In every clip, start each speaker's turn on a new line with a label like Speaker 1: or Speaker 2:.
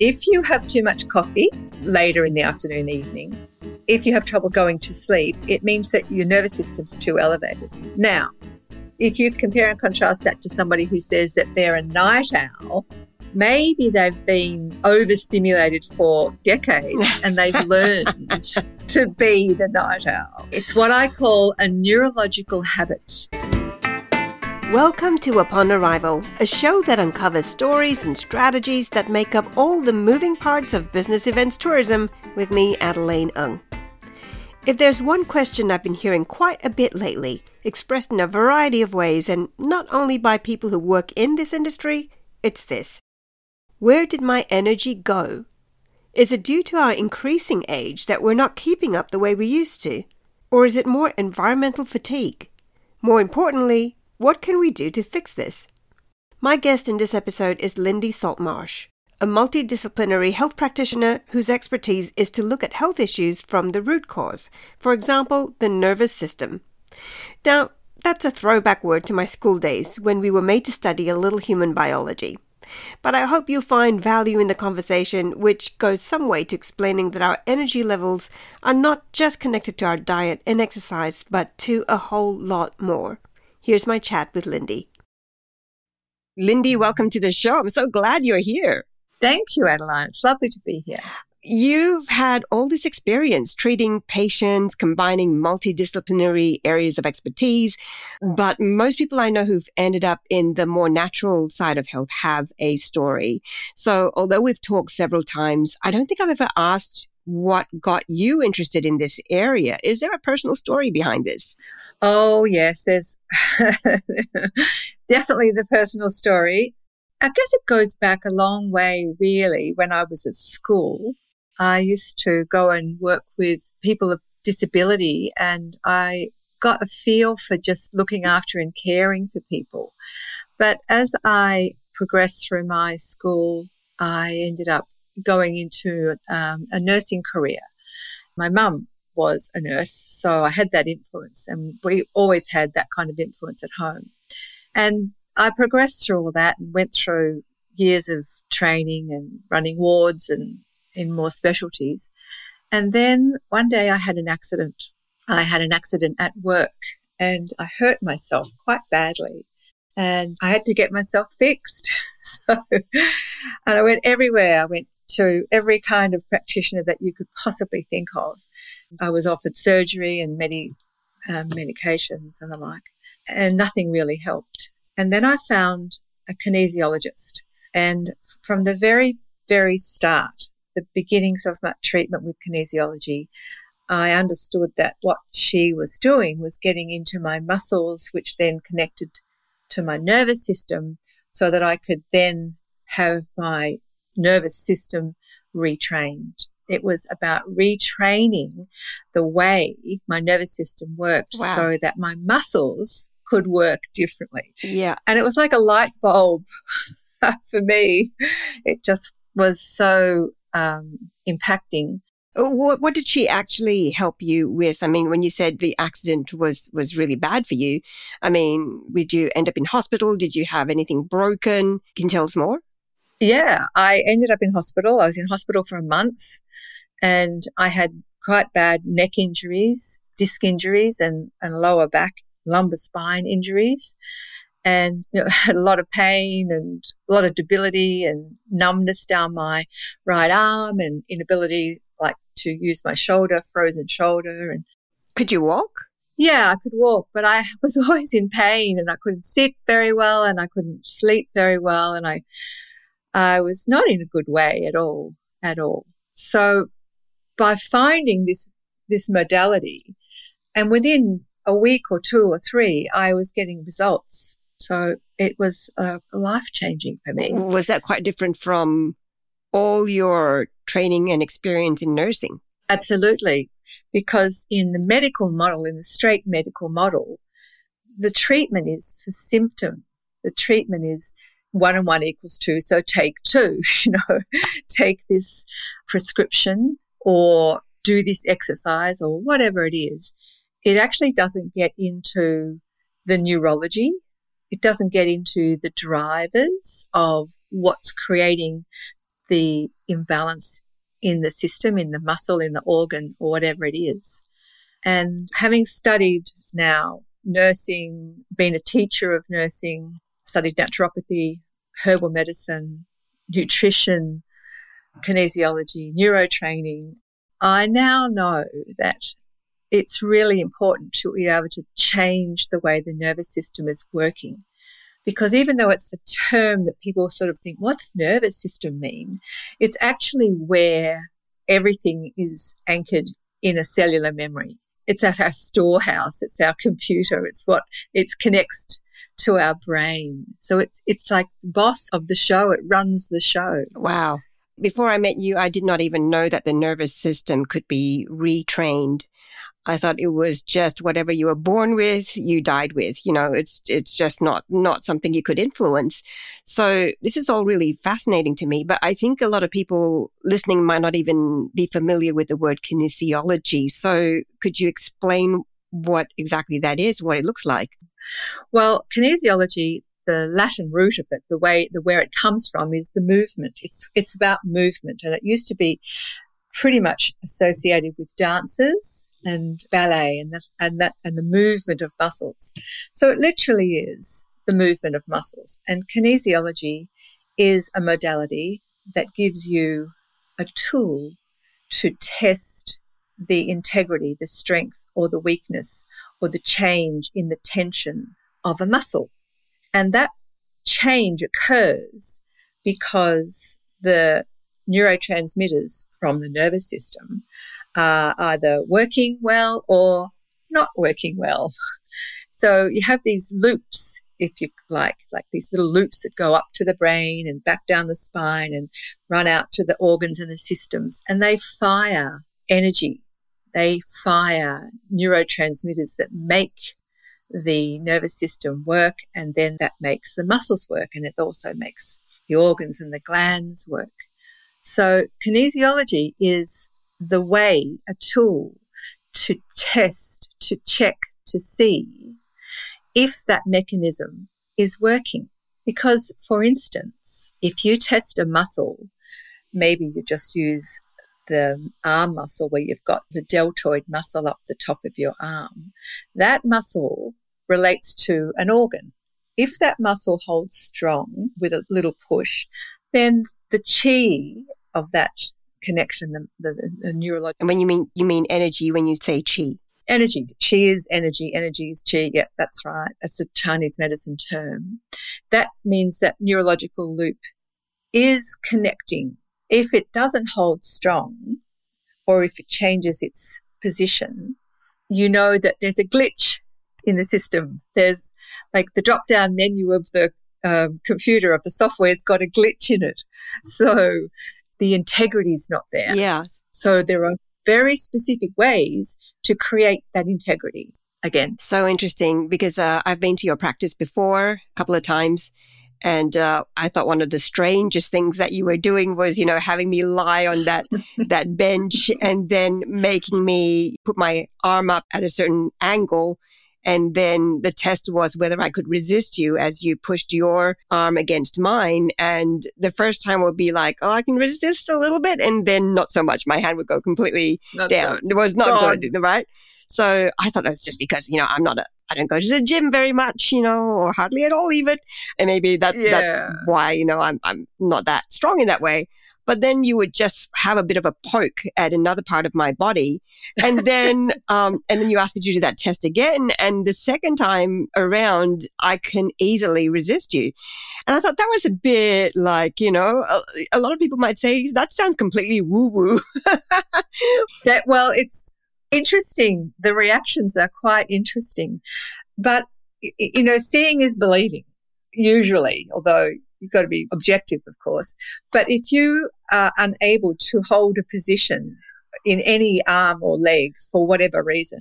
Speaker 1: If you have too much coffee later in the afternoon, evening, if you have trouble going to sleep, it means that your nervous system's too elevated. Now, if you compare and contrast that to somebody who says that they're a night owl, maybe they've been overstimulated for decades and they've learned to be the night owl. It's what I call a neurological habit.
Speaker 2: Welcome to Upon Arrival, a show that uncovers stories and strategies that make up all the moving parts of business events tourism with me, Adeline Ung. If there's one question I've been hearing quite a bit lately, expressed in a variety of ways and not only by people who work in this industry, it's this Where did my energy go? Is it due to our increasing age that we're not keeping up the way we used to? Or is it more environmental fatigue? More importantly, what can we do to fix this? My guest in this episode is Lindy Saltmarsh, a multidisciplinary health practitioner whose expertise is to look at health issues from the root cause, for example, the nervous system. Now, that's a throwback word to my school days when we were made to study a little human biology. But I hope you'll find value in the conversation, which goes some way to explaining that our energy levels are not just connected to our diet and exercise, but to a whole lot more. Here's my chat with Lindy. Lindy, welcome to the show. I'm so glad you're here.
Speaker 1: Thank you, Adeline. It's lovely to be here.
Speaker 2: You've had all this experience treating patients, combining multidisciplinary areas of expertise. But most people I know who've ended up in the more natural side of health have a story. So although we've talked several times, I don't think I've ever asked what got you interested in this area. Is there a personal story behind this?
Speaker 1: Oh, yes, there's definitely the personal story. I guess it goes back a long way, really. When I was at school, I used to go and work with people of disability, and I got a feel for just looking after and caring for people. But as I progressed through my school, I ended up going into um, a nursing career. My mum was a nurse, so I had that influence, and we always had that kind of influence at home. And I progressed through all that and went through years of training and running wards and in more specialties. And then one day I had an accident. I had an accident at work and I hurt myself quite badly and I had to get myself fixed. so, and I went everywhere. I went to every kind of practitioner that you could possibly think of. I was offered surgery and many um, medications and the like, and nothing really helped. And then I found a kinesiologist. And from the very, very start, the beginnings of my treatment with kinesiology, I understood that what she was doing was getting into my muscles, which then connected to my nervous system so that I could then have my nervous system retrained. It was about retraining the way my nervous system worked wow. so that my muscles could work differently.
Speaker 2: Yeah.
Speaker 1: And it was like a light bulb for me. It just was so um, impacting.
Speaker 2: What, what did she actually help you with? I mean, when you said the accident was was really bad for you, I mean, did you end up in hospital? Did you have anything broken? Can you tell us more?
Speaker 1: Yeah, I ended up in hospital. I was in hospital for a month and I had quite bad neck injuries, disc injuries and, and lower back lumbar spine injuries and you know, had a lot of pain and a lot of debility and numbness down my right arm and inability like to use my shoulder, frozen shoulder. And
Speaker 2: could you walk?
Speaker 1: Yeah, I could walk, but I was always in pain and I couldn't sit very well and I couldn't sleep very well. And I, I was not in a good way at all, at all. So by finding this, this modality and within a week or two or three, I was getting results. So it was uh, life changing for me.
Speaker 2: Was that quite different from all your training and experience in nursing?
Speaker 1: Absolutely. Because in the medical model, in the straight medical model, the treatment is for symptom. The treatment is one and one equals two. So take two, you know, take this prescription or do this exercise or whatever it is. It actually doesn't get into the neurology. It doesn't get into the drivers of what's creating the imbalance in the system, in the muscle, in the organ, or whatever it is. And having studied now nursing, been a teacher of nursing, studied naturopathy, herbal medicine, nutrition, kinesiology, neurotraining, I now know that it's really important to be able to change the way the nervous system is working. Because even though it's a term that people sort of think, what's nervous system mean? It's actually where everything is anchored in a cellular memory. It's at our storehouse. It's our computer. It's what it connects to our brain. So it's, it's like the boss of the show. It runs the show.
Speaker 2: Wow. Before I met you, I did not even know that the nervous system could be retrained. I thought it was just whatever you were born with, you died with. You know, it's it's just not not something you could influence. So this is all really fascinating to me. But I think a lot of people listening might not even be familiar with the word kinesiology. So could you explain what exactly that is, what it looks like?
Speaker 1: Well, kinesiology, the Latin root of it, the way the where it comes from is the movement. It's it's about movement, and it used to be pretty much associated with dancers and ballet and the, and that and the movement of muscles. So it literally is the movement of muscles. And kinesiology is a modality that gives you a tool to test the integrity, the strength or the weakness or the change in the tension of a muscle. And that change occurs because the neurotransmitters from the nervous system are either working well or not working well. So you have these loops, if you like, like these little loops that go up to the brain and back down the spine and run out to the organs and the systems, and they fire energy. They fire neurotransmitters that make the nervous system work, and then that makes the muscles work, and it also makes the organs and the glands work. So kinesiology is the way, a tool to test, to check, to see if that mechanism is working. Because, for instance, if you test a muscle, maybe you just use the arm muscle where you've got the deltoid muscle up the top of your arm. That muscle relates to an organ. If that muscle holds strong with a little push, then the chi of that connection, the, the, the neurological.
Speaker 2: And when you mean you mean energy when you say chi.
Speaker 1: Energy. Chi is energy. Energy is chi. Yep, that's right. That's a Chinese medicine term. That means that neurological loop is connecting. If it doesn't hold strong, or if it changes its position, you know that there's a glitch in the system. There's like the drop down menu of the um, computer of the software's got a glitch in it. So the integrity is not there.
Speaker 2: Yes.
Speaker 1: So there are very specific ways to create that integrity again.
Speaker 2: So interesting because uh, I've been to your practice before a couple of times. And uh, I thought one of the strangest things that you were doing was, you know, having me lie on that that bench and then making me put my arm up at a certain angle and then the test was whether I could resist you as you pushed your arm against mine. And the first time would be like, oh, I can resist a little bit. And then not so much. My hand would go completely not down. Good. It was not God. good, right? So I thought it was just because, you know, I'm not a, I don't go to the gym very much, you know, or hardly at all even. And maybe that's, yeah. that's why, you know, I'm, I'm not that strong in that way but then you would just have a bit of a poke at another part of my body. And then, um, and then you ask me to do that test again. And the second time around, I can easily resist you. And I thought that was a bit like, you know, a, a lot of people might say that sounds completely woo woo.
Speaker 1: that, well, it's interesting. The reactions are quite interesting, but you know, seeing is believing usually, although You've got to be objective, of course. But if you are unable to hold a position in any arm or leg for whatever reason,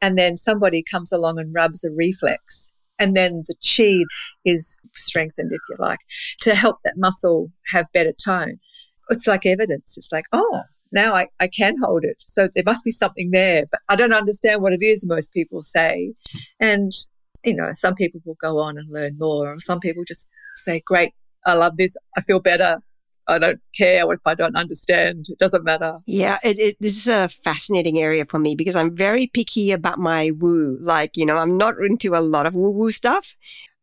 Speaker 1: and then somebody comes along and rubs a reflex, and then the chi is strengthened, if you like, to help that muscle have better tone. It's like evidence. It's like, oh, now I, I can hold it. So there must be something there, but I don't understand what it is, most people say. And, you know, some people will go on and learn more, or some people just say, great, I love this. I feel better. I don't care if I don't understand. It doesn't matter.
Speaker 2: Yeah, it, it, this is a fascinating area for me because I'm very picky about my woo. Like, you know, I'm not into a lot of woo woo stuff.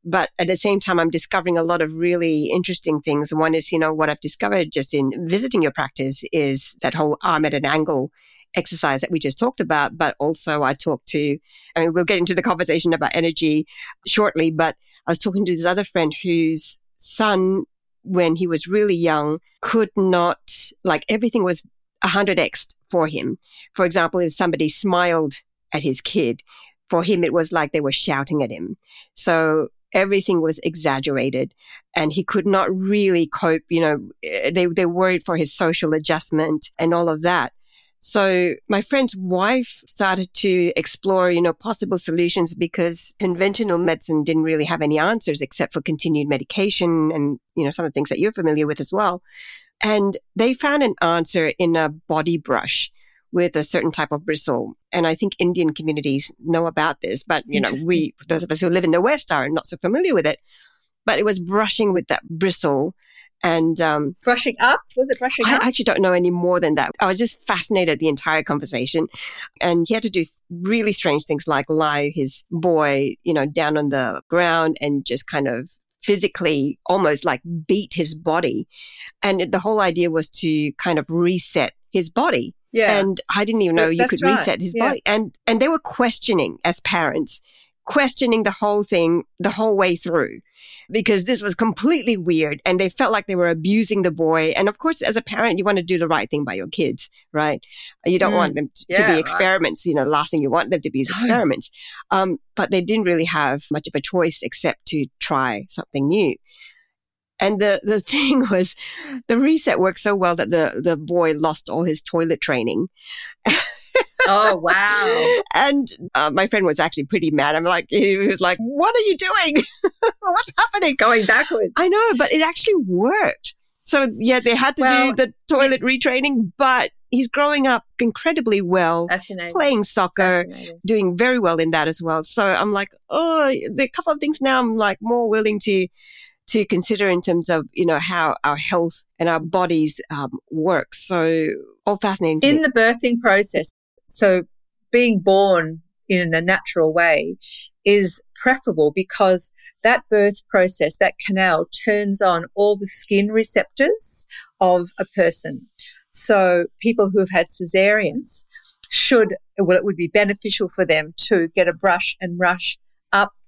Speaker 2: But at the same time, I'm discovering a lot of really interesting things. One is, you know, what I've discovered just in visiting your practice is that whole arm at an angle exercise that we just talked about. But also I talked to, I mean, we'll get into the conversation about energy shortly, but I was talking to this other friend whose son, when he was really young, could not, like everything was 100x for him. For example, if somebody smiled at his kid, for him, it was like they were shouting at him. So everything was exaggerated and he could not really cope. You know, eh, they, they worried for his social adjustment and all of that. So my friend's wife started to explore, you know, possible solutions because conventional medicine didn't really have any answers except for continued medication and, you know, some of the things that you're familiar with as well. And they found an answer in a body brush with a certain type of bristle. And I think Indian communities know about this, but you know, we, those of us who live in the West are not so familiar with it. But it was brushing with that bristle and um,
Speaker 1: brushing up was it brushing
Speaker 2: I
Speaker 1: up?
Speaker 2: actually don't know any more than that. I was just fascinated the entire conversation, and he had to do really strange things like lie his boy, you know, down on the ground and just kind of physically almost like beat his body, and the whole idea was to kind of reset his body.
Speaker 1: Yeah.
Speaker 2: And I didn't even know you could
Speaker 1: right.
Speaker 2: reset his
Speaker 1: yeah.
Speaker 2: body. And and they were questioning as parents, questioning the whole thing the whole way through because this was completely weird and they felt like they were abusing the boy. And of course, as a parent, you want to do the right thing by your kids, right? You don't mm, want them to, yeah, to be experiments. Right. You know, the last thing you want them to be is experiments. Um, but they didn't really have much of a choice except to try something new. And the, the thing was the reset worked so well that the, the boy lost all his toilet training.
Speaker 1: oh wow.
Speaker 2: And uh, my friend was actually pretty mad. I'm like he was like what are you doing? What's happening?
Speaker 1: Going backwards.
Speaker 2: I know but it actually worked. So yeah they had to well, do the toilet retraining but he's growing up incredibly well playing soccer doing very well in that as well. So i'm like oh a couple of things now i'm like more willing to to consider in terms of you know how our health and our bodies um, work. So all fascinating.
Speaker 1: in the birthing process, so being born in a natural way is preferable because that birth process, that canal turns on all the skin receptors of a person. So people who have had cesareans should, well, it would be beneficial for them to get a brush and rush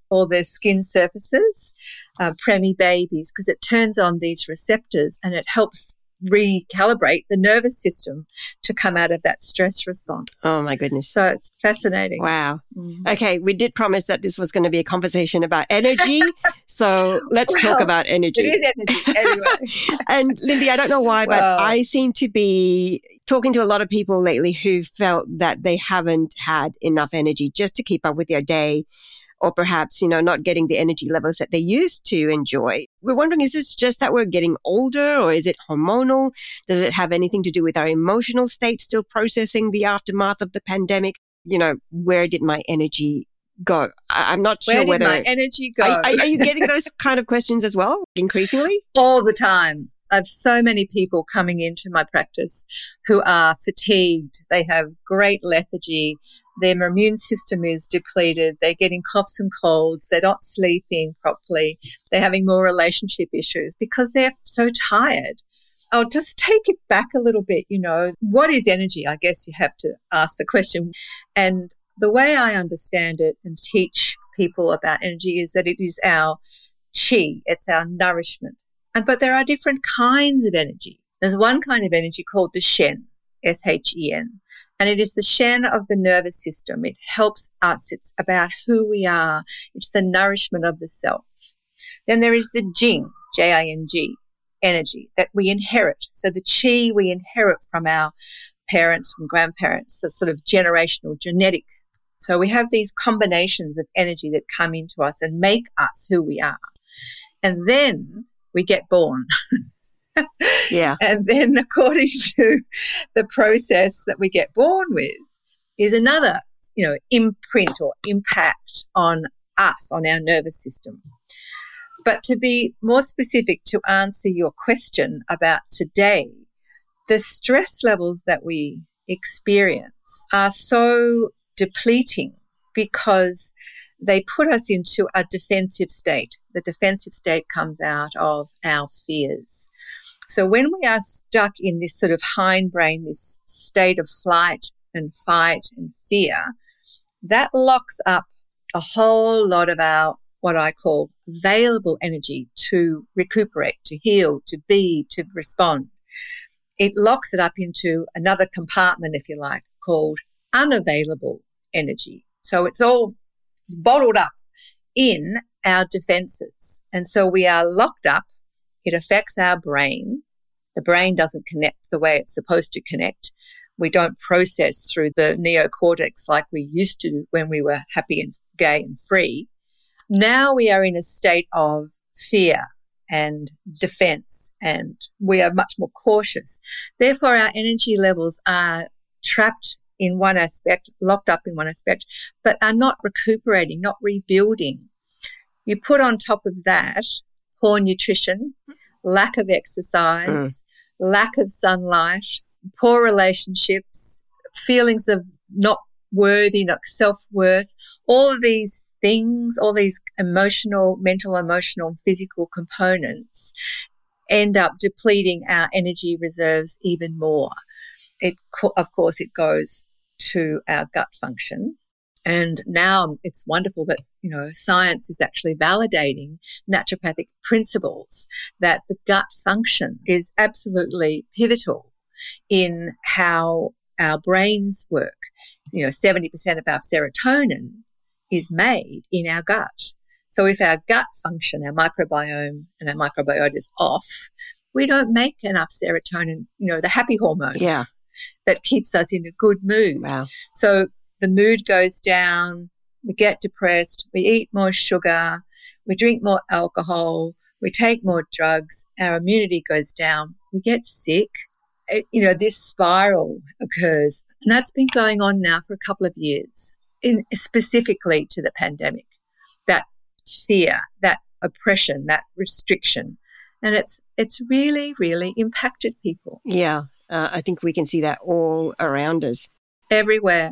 Speaker 1: all their skin surfaces, uh, preemie babies, because it turns on these receptors and it helps recalibrate the nervous system to come out of that stress response.
Speaker 2: Oh my goodness.
Speaker 1: So it's fascinating.
Speaker 2: Wow. Mm. Okay, we did promise that this was going to be a conversation about energy. so let's well, talk about energy.
Speaker 1: It is energy anyway.
Speaker 2: and Lindy, I don't know why, well, but I seem to be talking to a lot of people lately who felt that they haven't had enough energy just to keep up with their day or perhaps, you know, not getting the energy levels that they used to enjoy. We're wondering, is this just that we're getting older or is it hormonal? Does it have anything to do with our emotional state still processing the aftermath of the pandemic? You know, where did my energy go? I- am not
Speaker 1: where
Speaker 2: sure whether
Speaker 1: my energy go.
Speaker 2: Are, are, are you getting those kind of questions as well, increasingly?
Speaker 1: All the time. I have so many people coming into my practice who are fatigued. They have great lethargy their immune system is depleted, they're getting coughs and colds, they're not sleeping properly, they're having more relationship issues because they're so tired. I'll just take it back a little bit, you know, what is energy? I guess you have to ask the question. And the way I understand it and teach people about energy is that it is our chi, it's our nourishment. But there are different kinds of energy. There's one kind of energy called the Shen, S H E N and it is the Shen of the nervous system. It helps us. It's about who we are. It's the nourishment of the self. Then there is the Jing, J-I-N-G, energy that we inherit. So the Qi we inherit from our parents and grandparents, the sort of generational genetic. So we have these combinations of energy that come into us and make us who we are. And then we get born.
Speaker 2: yeah.
Speaker 1: And then, according to the process that we get born with, is another, you know, imprint or impact on us, on our nervous system. But to be more specific to answer your question about today, the stress levels that we experience are so depleting because they put us into a defensive state. The defensive state comes out of our fears. So when we are stuck in this sort of hindbrain, this state of flight and fight and fear, that locks up a whole lot of our what I call available energy to recuperate, to heal, to be, to respond. It locks it up into another compartment, if you like, called unavailable energy. So it's all bottled up in our defenses. And so we are locked up. It affects our brain. The brain doesn't connect the way it's supposed to connect. We don't process through the neocortex like we used to when we were happy and gay and free. Now we are in a state of fear and defense and we are much more cautious. Therefore, our energy levels are trapped in one aspect, locked up in one aspect, but are not recuperating, not rebuilding. You put on top of that poor nutrition, lack of exercise, mm. lack of sunlight, poor relationships, feelings of not worthy, not self worth, all of these things, all these emotional, mental, emotional, physical components end up depleting our energy reserves even more. It, of course, it goes to our gut function. And now it's wonderful that, you know, science is actually validating naturopathic principles that the gut function is absolutely pivotal in how our brains work. You know, 70% of our serotonin is made in our gut. So if our gut function, our microbiome and our microbiota is off, we don't make enough serotonin, you know, the happy hormone.
Speaker 2: Yeah
Speaker 1: that keeps us in a good mood.
Speaker 2: Wow.
Speaker 1: So the mood goes down, we get depressed, we eat more sugar, we drink more alcohol, we take more drugs, our immunity goes down, we get sick. It, you know, this spiral occurs. And that's been going on now for a couple of years, in specifically to the pandemic. That fear, that oppression, that restriction. And it's it's really, really impacted people.
Speaker 2: Yeah. Uh, I think we can see that all around us.
Speaker 1: Everywhere.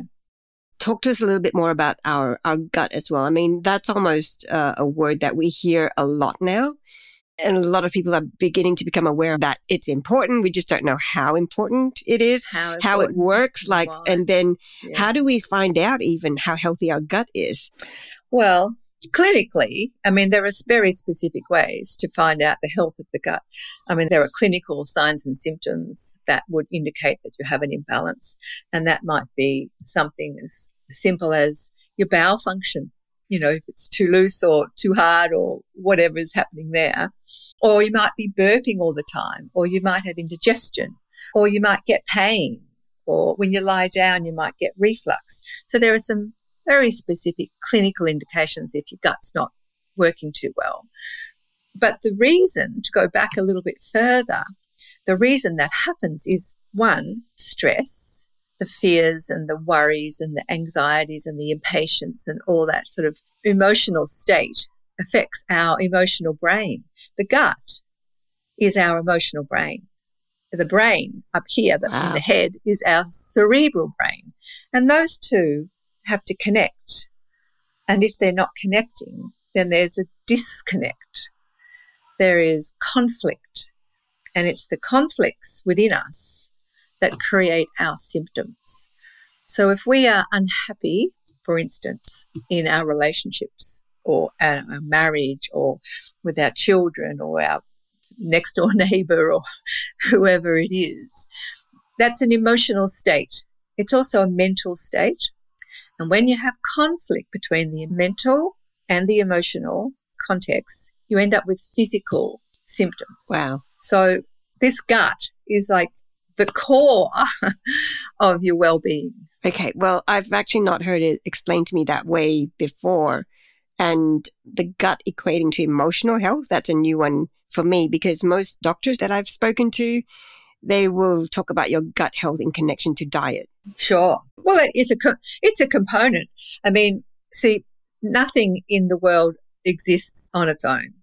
Speaker 2: Talk to us a little bit more about our, our gut as well. I mean, that's almost uh, a word that we hear a lot now. And a lot of people are beginning to become aware that it's important. We just don't know how important it is,
Speaker 1: how,
Speaker 2: how it works, like,
Speaker 1: Why?
Speaker 2: and then
Speaker 1: Yeah.
Speaker 2: how do we find out even how healthy our gut is?
Speaker 1: Well, clinically, I mean, there are very specific ways to find out the health of the gut. I mean, there are clinical signs and symptoms that would indicate that you have an imbalance. And that might be something as simple as your bowel function. You know, if it's too loose or too hard or whatever is happening there. Or you might be burping all the time, or you might have indigestion, or you might get pain, or when you lie down, you might get reflux. So there are some very specific clinical indications if your gut's not working too well. But the reason, to go back a little bit further, the reason that happens is one, stress, the fears and the worries and the anxieties and the impatience and all that sort of emotional state affects our emotional brain. The gut is our emotional brain. The brain up here, the,
Speaker 2: Wow.
Speaker 1: the head, is our cerebral brain. And those two have to connect. And if they're not connecting, then there's a disconnect. There is conflict. And it's the conflicts within us that create our symptoms. So if we are unhappy, for instance, in our relationships or our, marriage or with our children or our next door neighbor or whoever it is, that's an emotional state. It's also a mental state. And when you have conflict between the mental and the emotional context, you end up with physical symptoms.
Speaker 2: Wow.
Speaker 1: So this gut is like the core of your well-being.
Speaker 2: Okay. Well, I've actually not heard it explained to me that way before. And the gut equating to emotional health, that's a new one for me because most doctors that I've spoken to, they will talk about your gut health in connection to diet.
Speaker 1: Sure. Well, it is a co- it's a component. I mean, see, nothing in the world exists on its own.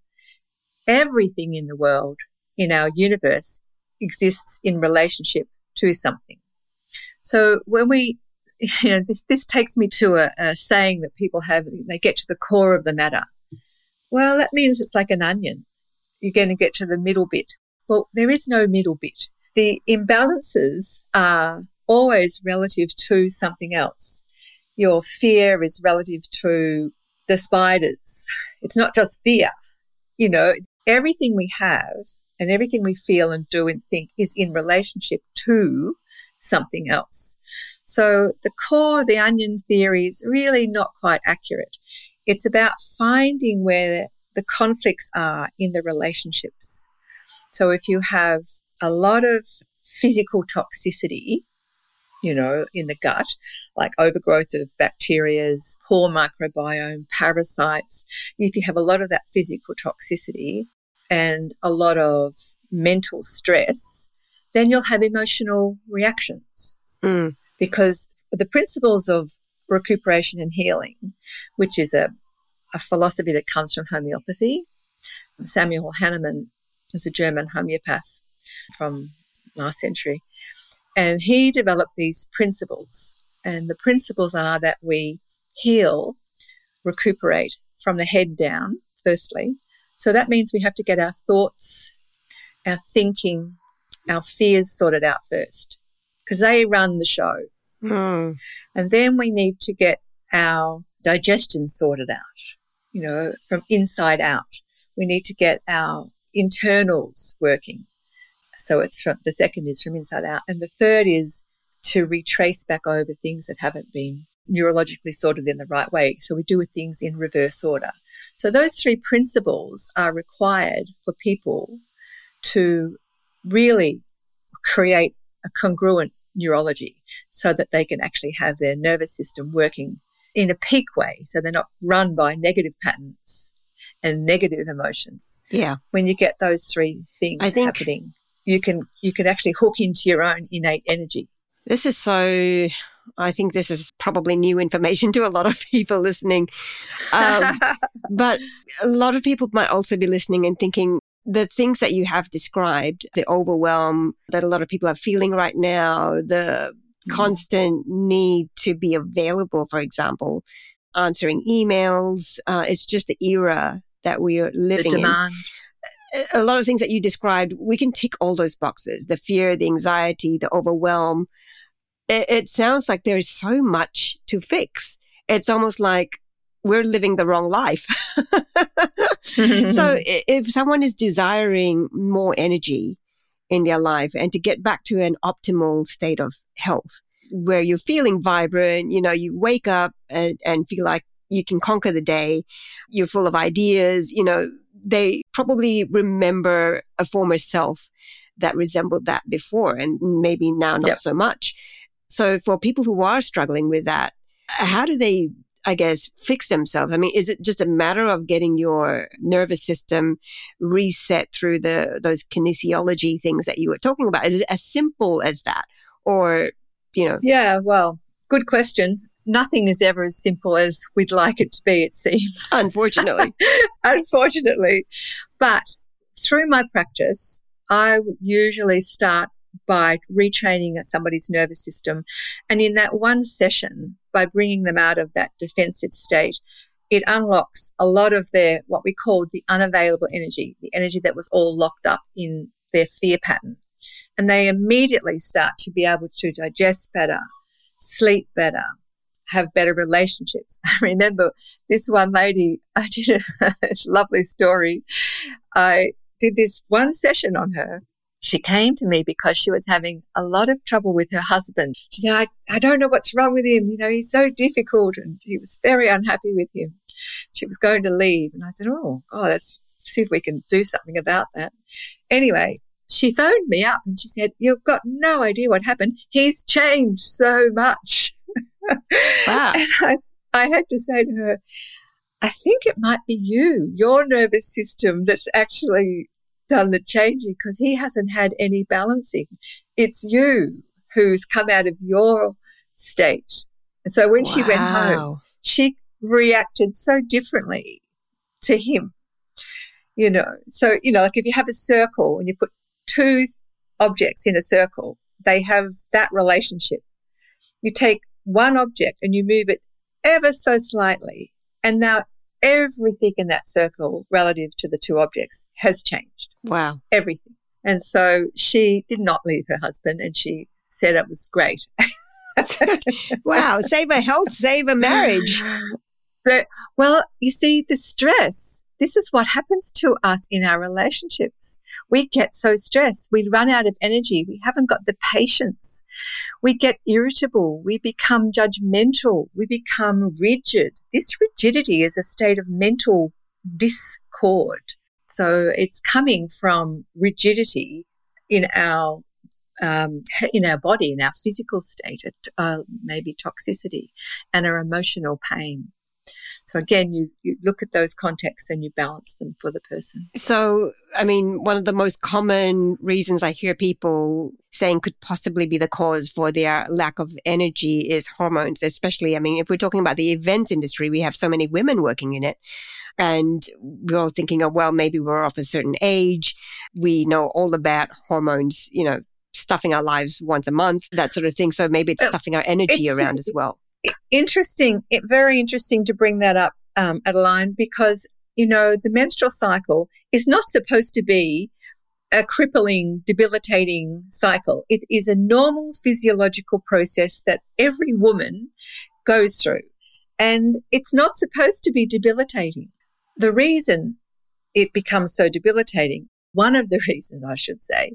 Speaker 1: everything in the world, in our universe, exists in relationship to something. So when we, you know, this, this takes me to a, a saying that people have, they get to the core of the matter. Well, that means it's like an onion. You're going to get to the middle bit. Well, there is no middle bit. The imbalances are always relative to something else. Your fear is relative to the spiders. It's not just fear. You know, everything we have and everything we feel and do and think is in relationship to something else. So the core the onion theory is really not quite accurate. It's about finding where the conflicts are in the relationships. So if you have a lot of physical toxicity, you know, in the gut, like overgrowth of bacteria, poor microbiome, parasites. If you have a lot of that physical toxicity and a lot of mental stress, then you'll have emotional reactions.
Speaker 2: Mm.
Speaker 1: Because the principles of recuperation and healing, which is a, a philosophy that comes from homeopathy, Samuel Hahnemann was a German homeopath from last century. And he developed these principles. And the principles are that we heal, recuperate from the head down, firstly. So that means we have to get our thoughts, our thinking, our fears sorted out first because they run the show.
Speaker 2: Mm.
Speaker 1: And then we need to get our digestion sorted out, you know, from inside out. We need to get our internals working. So it's from the second is from inside out. And the third is to retrace back over things that haven't been neurologically sorted in the right way. So we do things in reverse order. So those three principles are required for people to really create a congruent neurology so that they can actually have their nervous system working in a peak way. So they're not run by negative patterns and negative emotions.
Speaker 2: Yeah.
Speaker 1: When you get those three things
Speaker 2: I think
Speaker 1: happening, you can you can actually hook into your own innate energy.
Speaker 2: This is so. I think this is probably new information to a lot of people listening. Um, but a lot of people might also be listening and thinking the things that you have described, the overwhelm that a lot of people are feeling right now, the
Speaker 1: Mm.
Speaker 2: constant need to be available, for example, answering emails. Uh, it's just the era that we are
Speaker 1: the
Speaker 2: living in
Speaker 1: demand.
Speaker 2: A lot of things that you described, we can tick all those boxes the fear, the anxiety, the overwhelm. It, it sounds like there is so much to fix. It's almost like we're living the wrong life. so if someone is desiring more energy in their life and to get back to an optimal state of health where you're feeling vibrant, you know, you wake up and, and feel like you can conquer the day, you're full of ideas, you know, they probably remember a former self that resembled that before and maybe now not
Speaker 1: Yep.
Speaker 2: so much. So for people who are struggling with that, how do they I guess fix themselves? I mean, is it just a matter of getting your nervous system reset through the those kinesiology things that you were talking about? Is it as simple as that? Or, you know,
Speaker 1: yeah, well, good question. Nothing is ever as simple as we'd like it to be, it seems.
Speaker 2: unfortunately.
Speaker 1: unfortunately. But through my practice, I usually start by retraining somebody's nervous system. And in that one session, by bringing them out of that defensive state, it unlocks a lot of their, what we call the unavailable energy, the energy that was all locked up in their fear pattern. And they immediately start to be able to digest better, sleep better, have better relationships. I remember this one lady, I did a, lovely story. I did this one session on her. She came to me because she was having a lot of trouble with her husband. She said, I, I don't know what's wrong with him. You know, he's so difficult and he was very unhappy with him. She was going to leave. And I said, Oh, God, let's see if we can do something about that. Anyway, she phoned me up and she said, You've got no idea what happened. He's changed so much.
Speaker 2: Wow.
Speaker 1: And I, I had to say to her, I think it might be you, your nervous system, that's actually done the changing because he hasn't had any balancing. It's you who's come out of your state. And so when she went home, she reacted so differently to him. You know, so, you know, like if you have a circle and you put two objects in a circle, they have that relationship. You take one object and you move it ever so slightly, and now everything in that circle relative to the two objects has changed.
Speaker 2: Wow.
Speaker 1: Everything. And so she did not leave her husband and she said it was great.
Speaker 2: wow. Save a health, save a marriage.
Speaker 1: So, well, you see, the stress, this is what happens to us in our relationships. We get so stressed. We run out of energy. We haven't got the patience. We get irritable. We become judgmental. We become rigid. This rigidity is a state of mental discord. So it's coming from rigidity in our um, in our body, in our physical state, uh, maybe toxicity, and our emotional pain. So again, you, you look at those contexts and you balance them for the person.
Speaker 2: So, I mean, one of the most common reasons I hear people saying could possibly be the cause for their lack of energy is hormones, especially, I mean, if we're talking about the events industry, we have so many women working in it. And we're all thinking, oh, well, maybe we're off a certain age. We know all about hormones, you know, stuffing our lives once a month, that sort of thing. So maybe it's stuffing our energy it's, around as well
Speaker 1: interesting, it, very interesting to bring that up, um, Adeline, because, you know, the menstrual cycle is not supposed to be a crippling, debilitating cycle. It is a normal physiological process that every woman goes through. And it's not supposed to be debilitating. The reason it becomes so debilitating, one of the reasons I should say,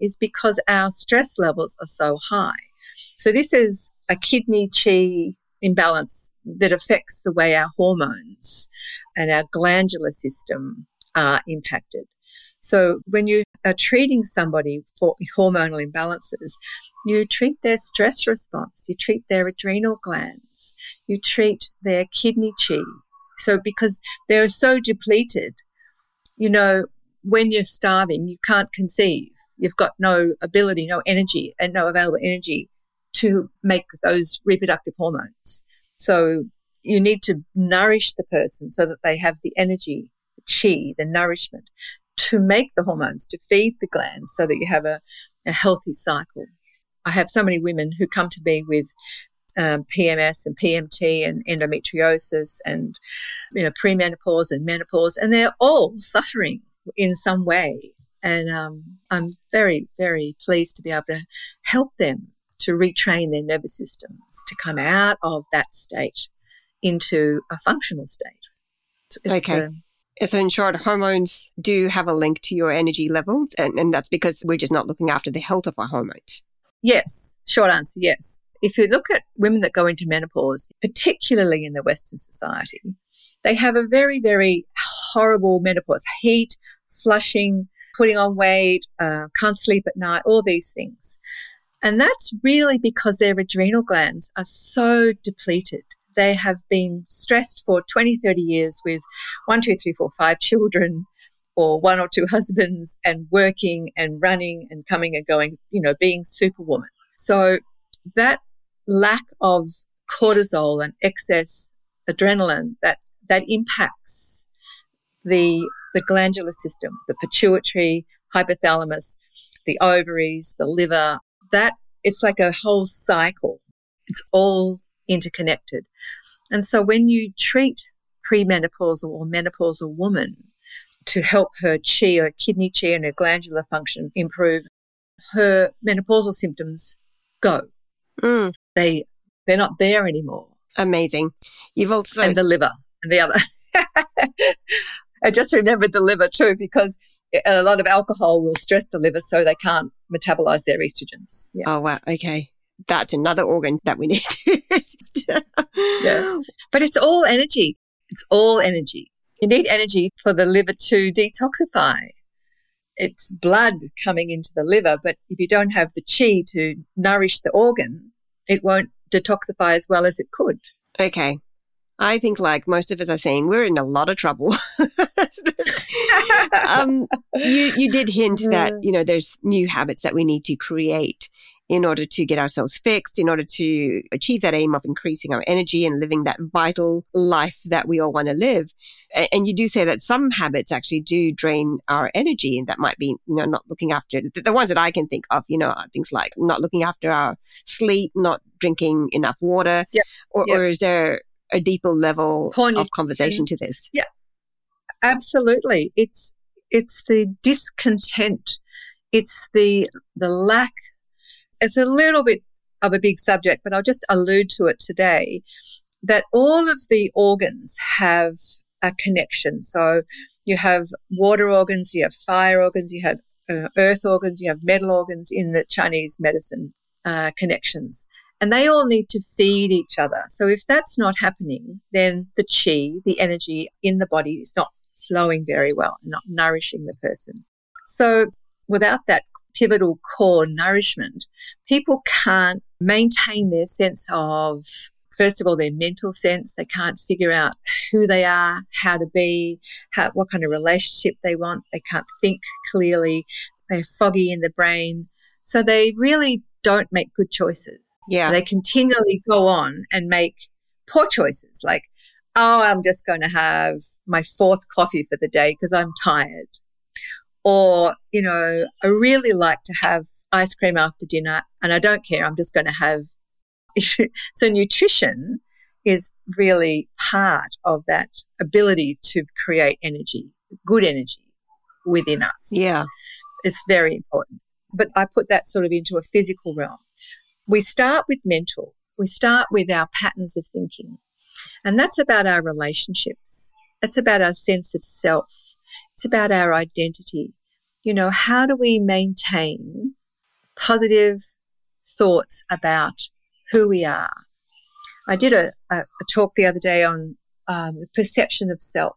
Speaker 1: is because our stress levels are so high. So this is a kidney chi imbalance that affects the way our hormones and our glandular system are impacted. So when you are treating somebody for hormonal imbalances, you treat their stress response, you treat their adrenal glands, you treat their kidney chi. So because they're so depleted, you know, when you're starving, you can't conceive. You've got no ability, no energy, and no available energy to make those reproductive hormones. So you need to nourish the person so that they have the energy, the chi, the nourishment to make the hormones, to feed the glands so that you have a, a healthy cycle. I have so many women who come to me with um, PMS and PMT and endometriosis and you know premenopause and menopause, and they're all suffering in some way. And um, I'm very, very pleased to be able to help them to retrain their nervous systems to come out of that state into a functional state.
Speaker 2: It's okay. Um, so, in short, hormones do have a link to your energy levels, and, and that's because we're just not looking after the health of our hormones.
Speaker 1: Yes, short answer, yes. If you look at women that go into menopause, particularly in the Western society, they have a very, very horrible menopause heat, flushing, putting on weight, uh, can't sleep at night, all these things. And that's really because their adrenal glands are so depleted. They have been stressed for 20, 30 years with one, two, three, four, five children or one or two husbands and working and running and coming and going, you know, being superwoman. So that lack of cortisol and excess adrenaline that, that impacts the, the glandular system, the pituitary, hypothalamus, the ovaries, the liver, that it's like a whole cycle. It's all interconnected. And so when you treat premenopausal or menopausal woman to help her chi or kidney chi and her glandular function improve, her menopausal symptoms go. Mm. They they're not there anymore.
Speaker 2: Amazing. You've also
Speaker 1: and the liver and the other. I just remembered the liver too because uh, a lot of alcohol will stress the liver so they can't metabolize their estrogens.
Speaker 2: Yeah. Oh, wow. Okay. That's another organ that we need.
Speaker 1: yeah. But it's all energy. It's all energy. You need energy for the liver to detoxify. It's blood coming into the liver, but if you don't have the chi to nourish the organ, it won't detoxify as well as it could.
Speaker 2: Okay. I think, like most of us are saying, we're in a lot of trouble. um, you you did hint that you know there's new habits that we need to create, in order to get ourselves fixed, in order to achieve that aim of increasing our energy and living that vital life that we all want to live. And you do say that some habits actually do drain our energy, and that might be, you know, not looking after the ones that I can think of, you know, things like not looking after our sleep, not drinking enough water,
Speaker 1: yep.
Speaker 2: Or, or is there a deeper level of conversation to this?
Speaker 1: Yeah, absolutely. It's it's the discontent. It's the the lack it's a little bit of a big subject, but I'll just allude to it today that all of the organs have a connection. So you have water organs, you have fire organs, you have uh, earth organs, you have metal organs in the Chinese medicine uh, connections. And they all need to feed each other. So if that's not happening, then the chi, the energy in the body is not flowing very well, not nourishing the person. So without that pivotal core nourishment, people can't maintain their sense of, first of all, their mental sense. They can't figure out who they are, how to be, how, what kind of relationship they want. They can't think clearly. They're foggy in the brain. So they really don't make good choices.
Speaker 2: Yeah.
Speaker 1: They continually go on and make poor choices like, oh, I'm just going to have my fourth coffee for the day because I'm tired. Or, you know, I really like to have ice cream after dinner and I don't care. I'm just going to have. so nutrition is really part of that ability to create energy, good energy within us.
Speaker 2: Yeah.
Speaker 1: It's very important. But I put that sort of into a physical realm. We start with mental. We start with our patterns of thinking. And that's about our relationships. That's about our sense of self. It's about our identity you know, how do we maintain positive thoughts about who we are? I did a, a, a talk the other day on um, the perception of self.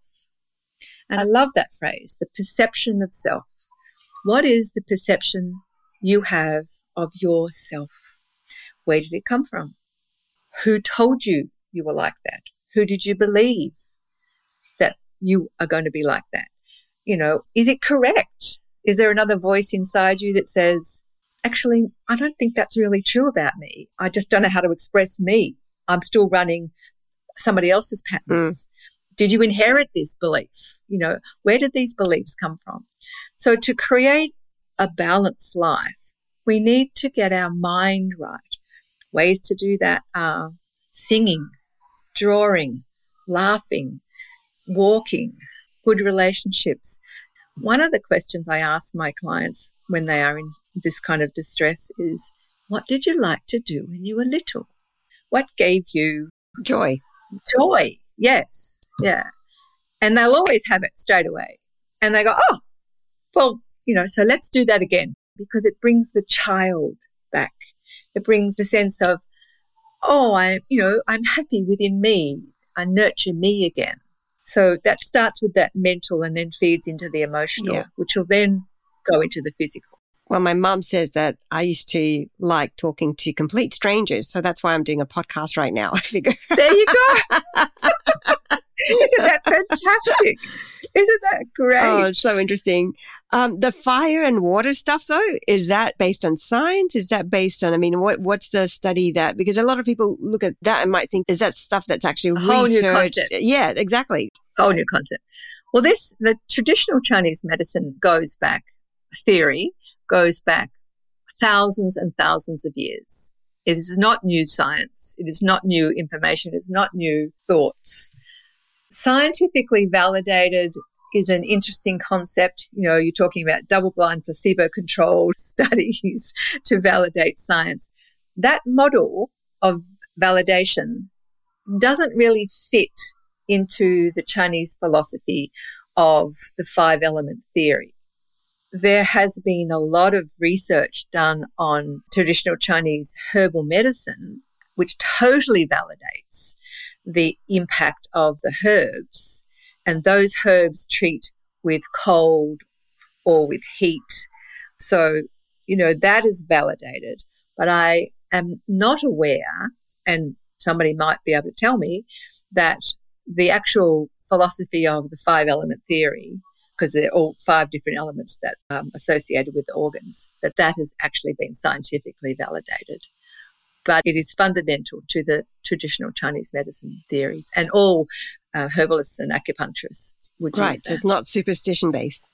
Speaker 1: And I love that phrase, the perception of self. What is the perception you have of yourself? Where did it come from? Who told you you were like that? Who did you believe that you are going to be like that? You know, is it correct? Is there another voice inside you that says, actually, I don't think that's really true about me. I just don't know how to express me. I'm still running somebody else's patterns. Mm. Did you inherit this belief? You know, where did these beliefs come from? So to create a balanced life, we need to get our mind right. Ways to do that are singing, drawing, laughing, walking, good relationships, one of the questions I ask my clients when they are in this kind of distress is, What did you like to do when you were little? What gave you
Speaker 2: joy?
Speaker 1: Joy, yes, yeah. And they'll always have it straight away. And they go, Oh, well, you know, so let's do that again because it brings the child back. It brings the sense of, Oh, I, you know, I'm happy within me. I nurture me again. So that starts with that mental and then feeds into the emotional, yeah. which will then go into the physical.
Speaker 2: Well, my mum says that I used to like talking to complete strangers. So that's why I'm doing a podcast right now. I figure.
Speaker 1: There you go. Isn't that fantastic? Isn't that great?
Speaker 2: Oh, it's so interesting. Um, the fire and water stuff, though, is that based on science? Is that based on, I mean, what what's the study that? Because a lot of people look at that and might think, is that stuff that's actually
Speaker 1: whole
Speaker 2: researched?
Speaker 1: New concept.
Speaker 2: Yeah, exactly.
Speaker 1: Whole new concept. Well, this the traditional Chinese medicine goes back. Theory goes back thousands and thousands of years. It is not new science. It is not new information. It's not new thoughts scientifically validated is an interesting concept. You know, you're talking about double blind placebo controlled studies to validate science. That model of validation doesn't really fit into the Chinese philosophy of the five element theory. There has been a lot of research done on traditional Chinese herbal medicine, which totally validates the impact of the herbs. And those herbs treat with cold or with heat. So, you know, that is validated. But I am not aware, and somebody might be able to tell me, that the actual philosophy of the five element theory because they're all five different elements that um, associated with the organs, that that has actually been scientifically validated. But it is fundamental to the traditional Chinese medicine theories and all uh, herbalists and acupuncturists would
Speaker 2: right.
Speaker 1: use
Speaker 2: So it's not superstition based.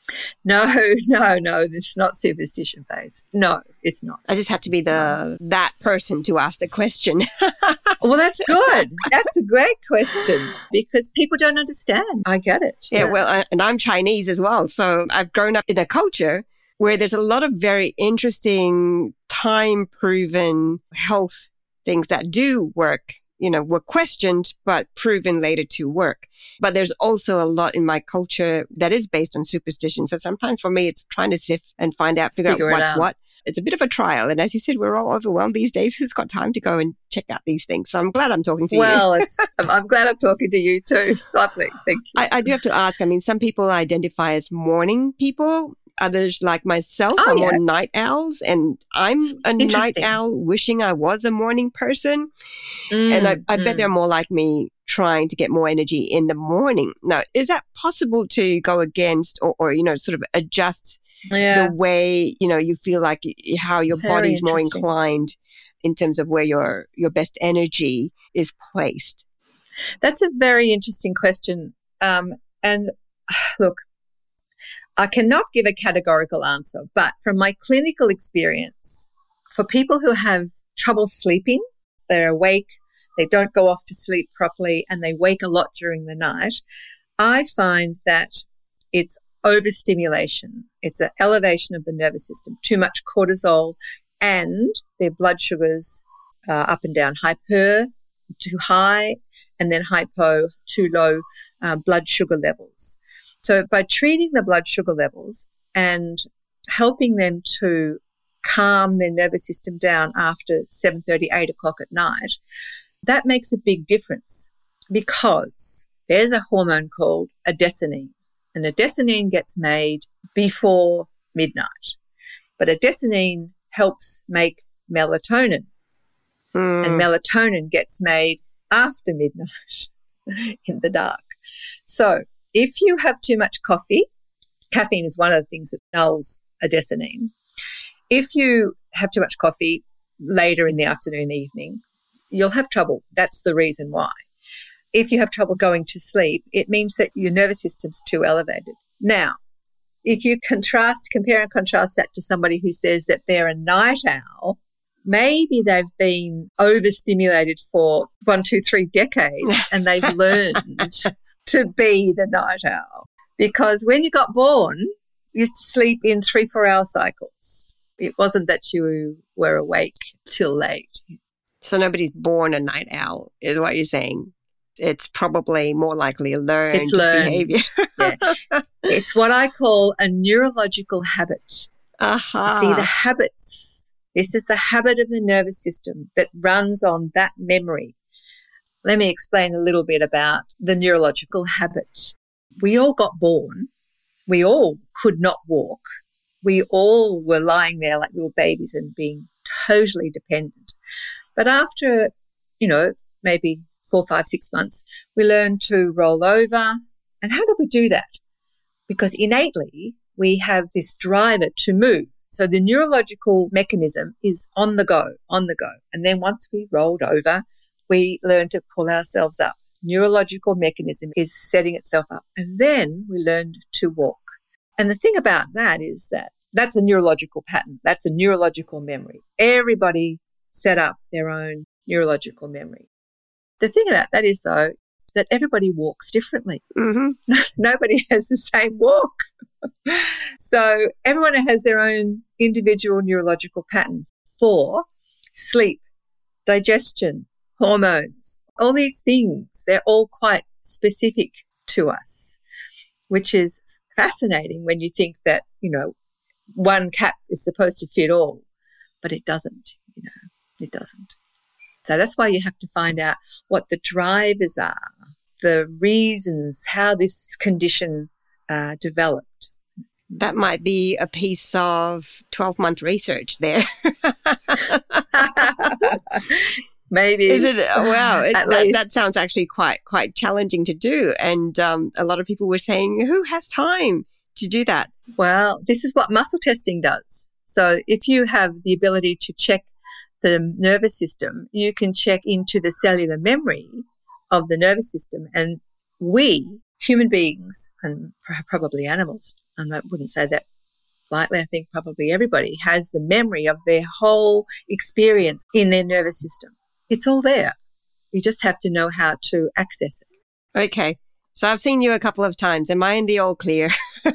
Speaker 1: No, no, no. It's not superstition based. No, it's not.
Speaker 2: I just had to be the that person to ask the question.
Speaker 1: well, that's good. That's a great question because people don't understand. I get it.
Speaker 2: Yeah, yeah. well, I, and I'm Chinese as well, so I've grown up in a culture where there's a lot of very interesting time proven health things that do work you know, were questioned, but proven later to work. But there's also a lot in my culture that is based on superstition. So sometimes for me, it's trying to sift and find out, figure, figure out what's out. what. It's a bit of a trial. And as you said, we're all overwhelmed these days. Who's got time to go and check out these things? So I'm glad I'm talking to
Speaker 1: well,
Speaker 2: you.
Speaker 1: Well, I'm glad I'm talking to you too. It's lovely. Thank you.
Speaker 2: I, I do have to ask. I mean, some people identify as morning people others like myself oh, are yeah. more night owls and I'm a night owl wishing I was a morning person. Mm, and I, I mm. bet they're more like me trying to get more energy in the morning. Now, is that possible to go against or, or you know, sort of adjust yeah. the way, you know, you feel like how your Very body's more inclined in terms of where your, your best energy is placed?
Speaker 1: That's a very interesting question. Um, and look, I cannot give a categorical answer, but from my clinical experience, for people who have trouble sleeping, they're awake, they don't go off to sleep properly, and they wake a lot during the night, I find that it's overstimulation. It's an elevation of the nervous system, too much cortisol, and their blood sugars uh, up and down, hyper, too high, and then hypo, too low uh, blood sugar levels. So by treating the blood sugar levels and helping them to calm their nervous system down after 7.30, 8 o'clock at night, that makes a big difference because there's a hormone called adenosine and adenosine gets made before midnight. But adenosine helps make melatonin mm. and melatonin gets made after midnight in the dark. So if you have too much coffee, caffeine is one of the things that dulls adenosine. If you have too much coffee later in the afternoon, evening, you'll have trouble. That's the reason why. If you have trouble going to sleep, it means that your nervous system's too elevated. Now, if you contrast, compare and contrast that to somebody who says that they're a night owl, maybe they've been overstimulated for one, two, three decades and they've learned to be the night owl. Because when you got born, you used to sleep in three, four hour cycles. It wasn't that you were awake till late.
Speaker 2: So nobody's born a night owl, is what you're saying. It's probably more likely learned, it's learned. behavior.
Speaker 1: yeah. It's what I call a neurological habit.
Speaker 2: Uh-huh.
Speaker 1: See, the habits. This is the habit of the nervous system that runs on that memory let me explain a little bit about the neurological habit. We all got born. We all could not walk. We all were lying there like little babies and being totally dependent. But after, you know, maybe four, five, six months, we learned to roll over. And how do we do that? Because innately we have this driver to move. So the neurological mechanism is on the go, on the go. And then once we rolled over, we learn to pull ourselves up. Neurological mechanism is setting itself up. And then we learn to walk. And the thing about that is that that's a neurological pattern. That's a neurological memory. Everybody set up their own neurological memory. The thing about that is though, that everybody walks differently.
Speaker 2: Mm-hmm.
Speaker 1: Nobody has the same walk. so everyone has their own individual neurological pattern for sleep, digestion, hormones, all these things, they're all quite specific to us, which is fascinating when you think that, you know, one cap is supposed to fit all, but it doesn't, you know, it doesn't. So that's why you have to find out what the drivers are, the reasons, how this condition uh, developed.
Speaker 2: That might be a piece of 12 month research there.
Speaker 1: maybe.
Speaker 2: Is it? Oh, wow. It, that, that, sounds actually quite, quite challenging to do. And um, a lot of people were saying, who has time to do that?
Speaker 1: Well, this is what muscle testing does. So if you have the ability to check the nervous system, you can check into the cellular memory of the nervous system. And we, human beings, and probably animals, and I wouldn't say that lightly, I think probably everybody has the memory of their whole experience in their nervous system. It's all there. You just have to know how to access it.
Speaker 2: Okay. So I've seen you a couple of times. Am I in the all clear?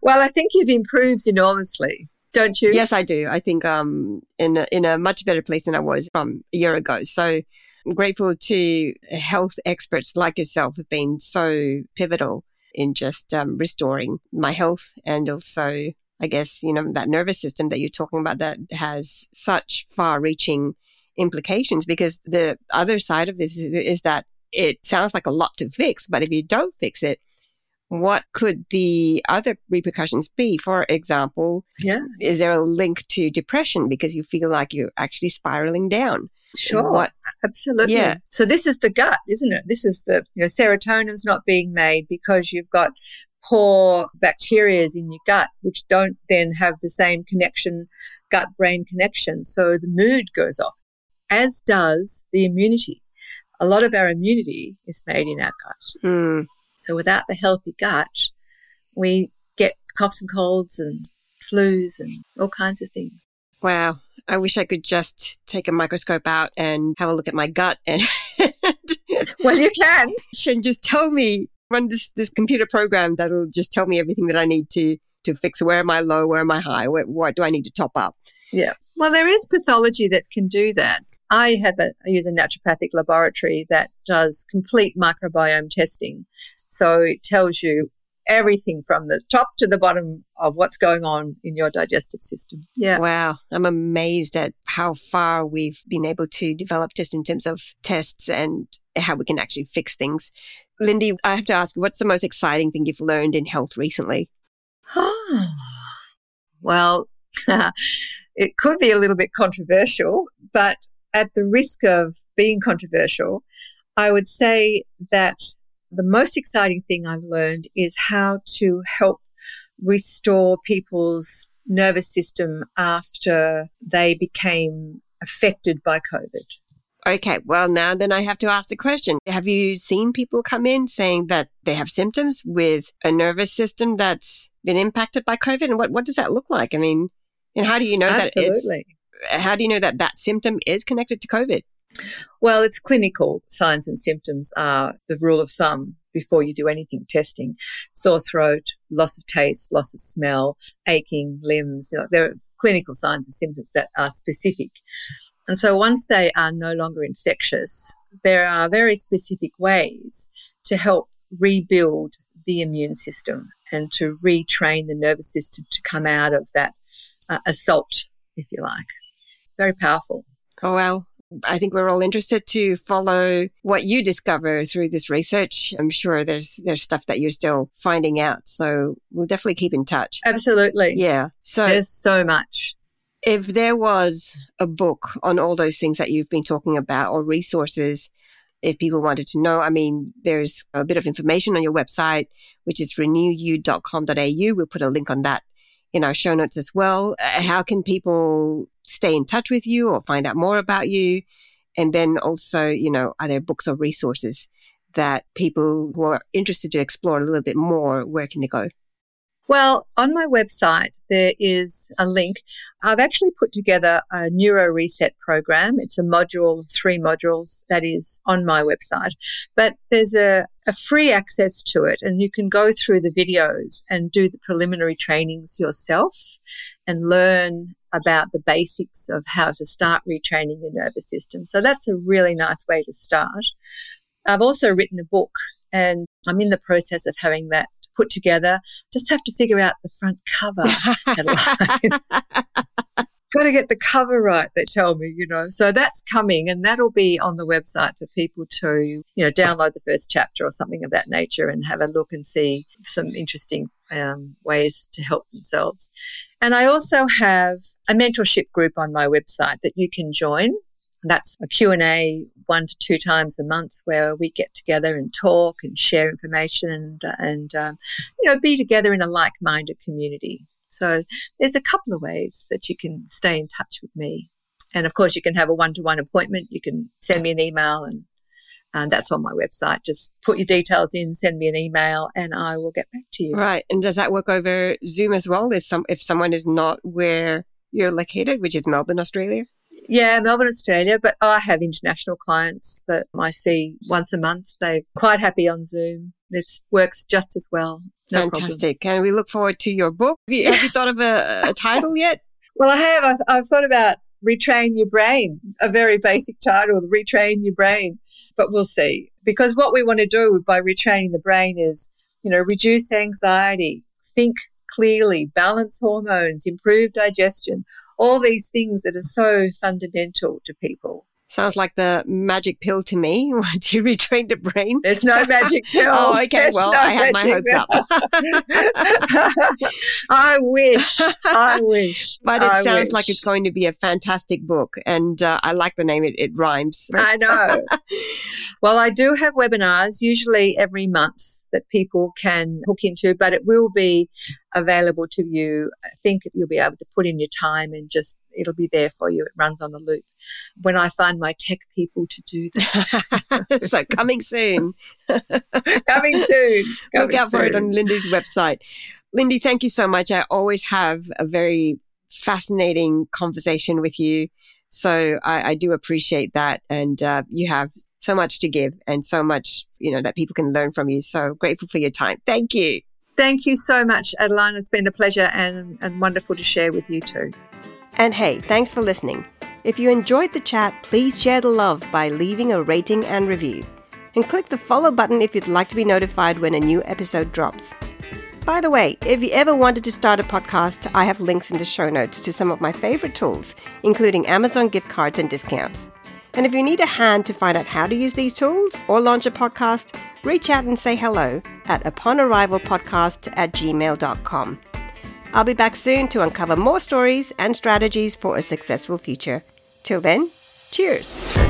Speaker 1: well, I think you've improved enormously, don't you?
Speaker 2: Yes, I do. I think um in a, in a much better place than I was from a year ago. So I'm grateful to health experts like yourself have been so pivotal in just um, restoring my health and also I guess, you know, that nervous system that you're talking about that has such far reaching implications because the other side of this is, is, that it sounds like a lot to fix, but if you don't fix it, what could the other repercussions be? For example,
Speaker 1: yeah.
Speaker 2: is there a link to depression because you feel like you're actually spiraling down?
Speaker 1: Sure. What? Absolutely. Yeah. So this is the gut, isn't it? This is the, you know, serotonin's not being made because you've got poor bacteria in your gut, which don't then have the same connection, gut brain connection. So the mood goes off, as does the immunity. A lot of our immunity is made in our gut.
Speaker 2: Mm.
Speaker 1: So without the healthy gut, we get coughs and colds and flus and all kinds of things.
Speaker 2: Wow. I wish I could just take a microscope out and have a look at my gut and
Speaker 1: well you can
Speaker 2: and just tell me run this this computer program that'll just tell me everything that I need to to fix where am I low, where am I high, where, what do I need to top up.
Speaker 1: Yeah. Well, there is pathology that can do that. I have a I use a naturopathic laboratory that does complete microbiome testing. So it tells you everything from the top to the bottom of what's going on in your digestive system. Yeah.
Speaker 2: Wow. I'm amazed at how far we've been able to develop just in terms of tests and how we can actually fix things. Lindy, I have to ask, what's the most exciting thing you've learned in health recently?
Speaker 1: well, it could be a little bit controversial, but at the risk of being controversial, I would say that the most exciting thing I've learned is how to help restore people's nervous system after they became affected by COVID.
Speaker 2: Okay, well, now then I have to ask the question Have you seen people come in saying that they have symptoms with a nervous system that's been impacted by COVID? And what, what does that look like? I mean, and how do you know
Speaker 1: Absolutely.
Speaker 2: that it's, how do you know that that symptom is connected to COVID?
Speaker 1: Well, it's clinical signs and symptoms are the rule of thumb before you do anything testing. Sore throat, loss of taste, loss of smell, aching limbs. You know, there are clinical signs and symptoms that are specific. And so once they are no longer infectious, there are very specific ways to help rebuild the immune system and to retrain the nervous system to come out of that uh, assault, if you like. Very powerful.
Speaker 2: Oh, well, I think we're all interested to follow what you discover through this research. I'm sure there's there's stuff that you're still finding out. So we'll definitely keep in touch.
Speaker 1: Absolutely.
Speaker 2: Yeah.
Speaker 1: So there's so much.
Speaker 2: If there was a book on all those things that you've been talking about or resources, if people wanted to know, I mean, there's a bit of information on your website, which is renewyou.com.au. We'll put a link on that in our show notes as well. Uh, how can people stay in touch with you or find out more about you? And then also, you know, are there books or resources that people who are interested to explore a little bit more, where can they go?
Speaker 1: Well, on my website, there is a link. I've actually put together a neuro reset program. It's a module, three modules that is on my website, but there's a, a free access to it and you can go through the videos and do the preliminary trainings yourself and learn about the basics of how to start retraining your nervous system. So that's a really nice way to start. I've also written a book and I'm in the process of having that put together. Just have to figure out the front cover Got to get the cover right, they tell me, you know. So that's coming and that'll be on the website for people to, you know, download the first chapter or something of that nature and have a look and see some interesting um, ways to help themselves. And I also have a mentorship group on my website that you can join. That's a Q&A one to two times a month where we get together and talk and share information and, and um, you know, be together in a like-minded community. So there's a couple of ways that you can stay in touch with me. And of course, you can have a one-to-one appointment. You can send me an email and and that's on my website. Just put your details in, send me an email, and I will get back to you.
Speaker 2: Right. And does that work over Zoom as well? Is some if someone is not where you're located, which is Melbourne, Australia?
Speaker 1: Yeah, Melbourne, Australia, but I have international clients that I see once a month. They're quite happy on Zoom. It works just as well.
Speaker 2: No Fantastic. Problem. Can we look forward to your book? Have you, have you thought of a, a, title yet?
Speaker 1: Well, I have. I've, I've thought about retrain your brain, a very basic title, retrain your brain, but we'll see. Because what we want to do by retraining the brain is, you know, reduce anxiety, think clearly, balance hormones, improve digestion, all these things that are so fundamental to people.
Speaker 2: Sounds like the magic pill to me. Once you retrain the brain.
Speaker 1: There's no magic pill.
Speaker 2: oh, okay. There's well, no I have my hopes up.
Speaker 1: I wish. I wish.
Speaker 2: But it
Speaker 1: I
Speaker 2: sounds
Speaker 1: wish.
Speaker 2: like it's going to be a fantastic book. And uh, I like the name. It, it rhymes.
Speaker 1: I know. well, I do have webinars, usually every month that people can hook into, but it will be available to you. I think you'll be able to put in your time and just it'll be there for you. It runs on a loop. When I find my tech people to do
Speaker 2: that. so coming soon.
Speaker 1: coming soon. Coming
Speaker 2: Look out
Speaker 1: soon.
Speaker 2: for it on Lindy's website. Lindy, thank you so much. I always have a very fascinating conversation with you. So I, I do appreciate that. And uh, you have so much to give and so much, you know, that people can learn from you. So grateful for your time. Thank you.
Speaker 1: Thank you so much, Adeline. It's been a pleasure and, and wonderful to share with you too.
Speaker 2: And hey, thanks for listening. If you enjoyed the chat, please share the love by leaving a rating and review. And click the follow button if you'd like to be notified when a new episode drops. By the way, if you ever wanted to start a podcast, I have links in the show notes to some of my favorite tools, including Amazon gift cards and discounts. And if you need a hand to find out how to use these tools or launch a podcast, reach out and say hello at uponarrivalpodcast at gmail.com. I'll be back soon to uncover more stories and strategies for a successful future. Till then, cheers!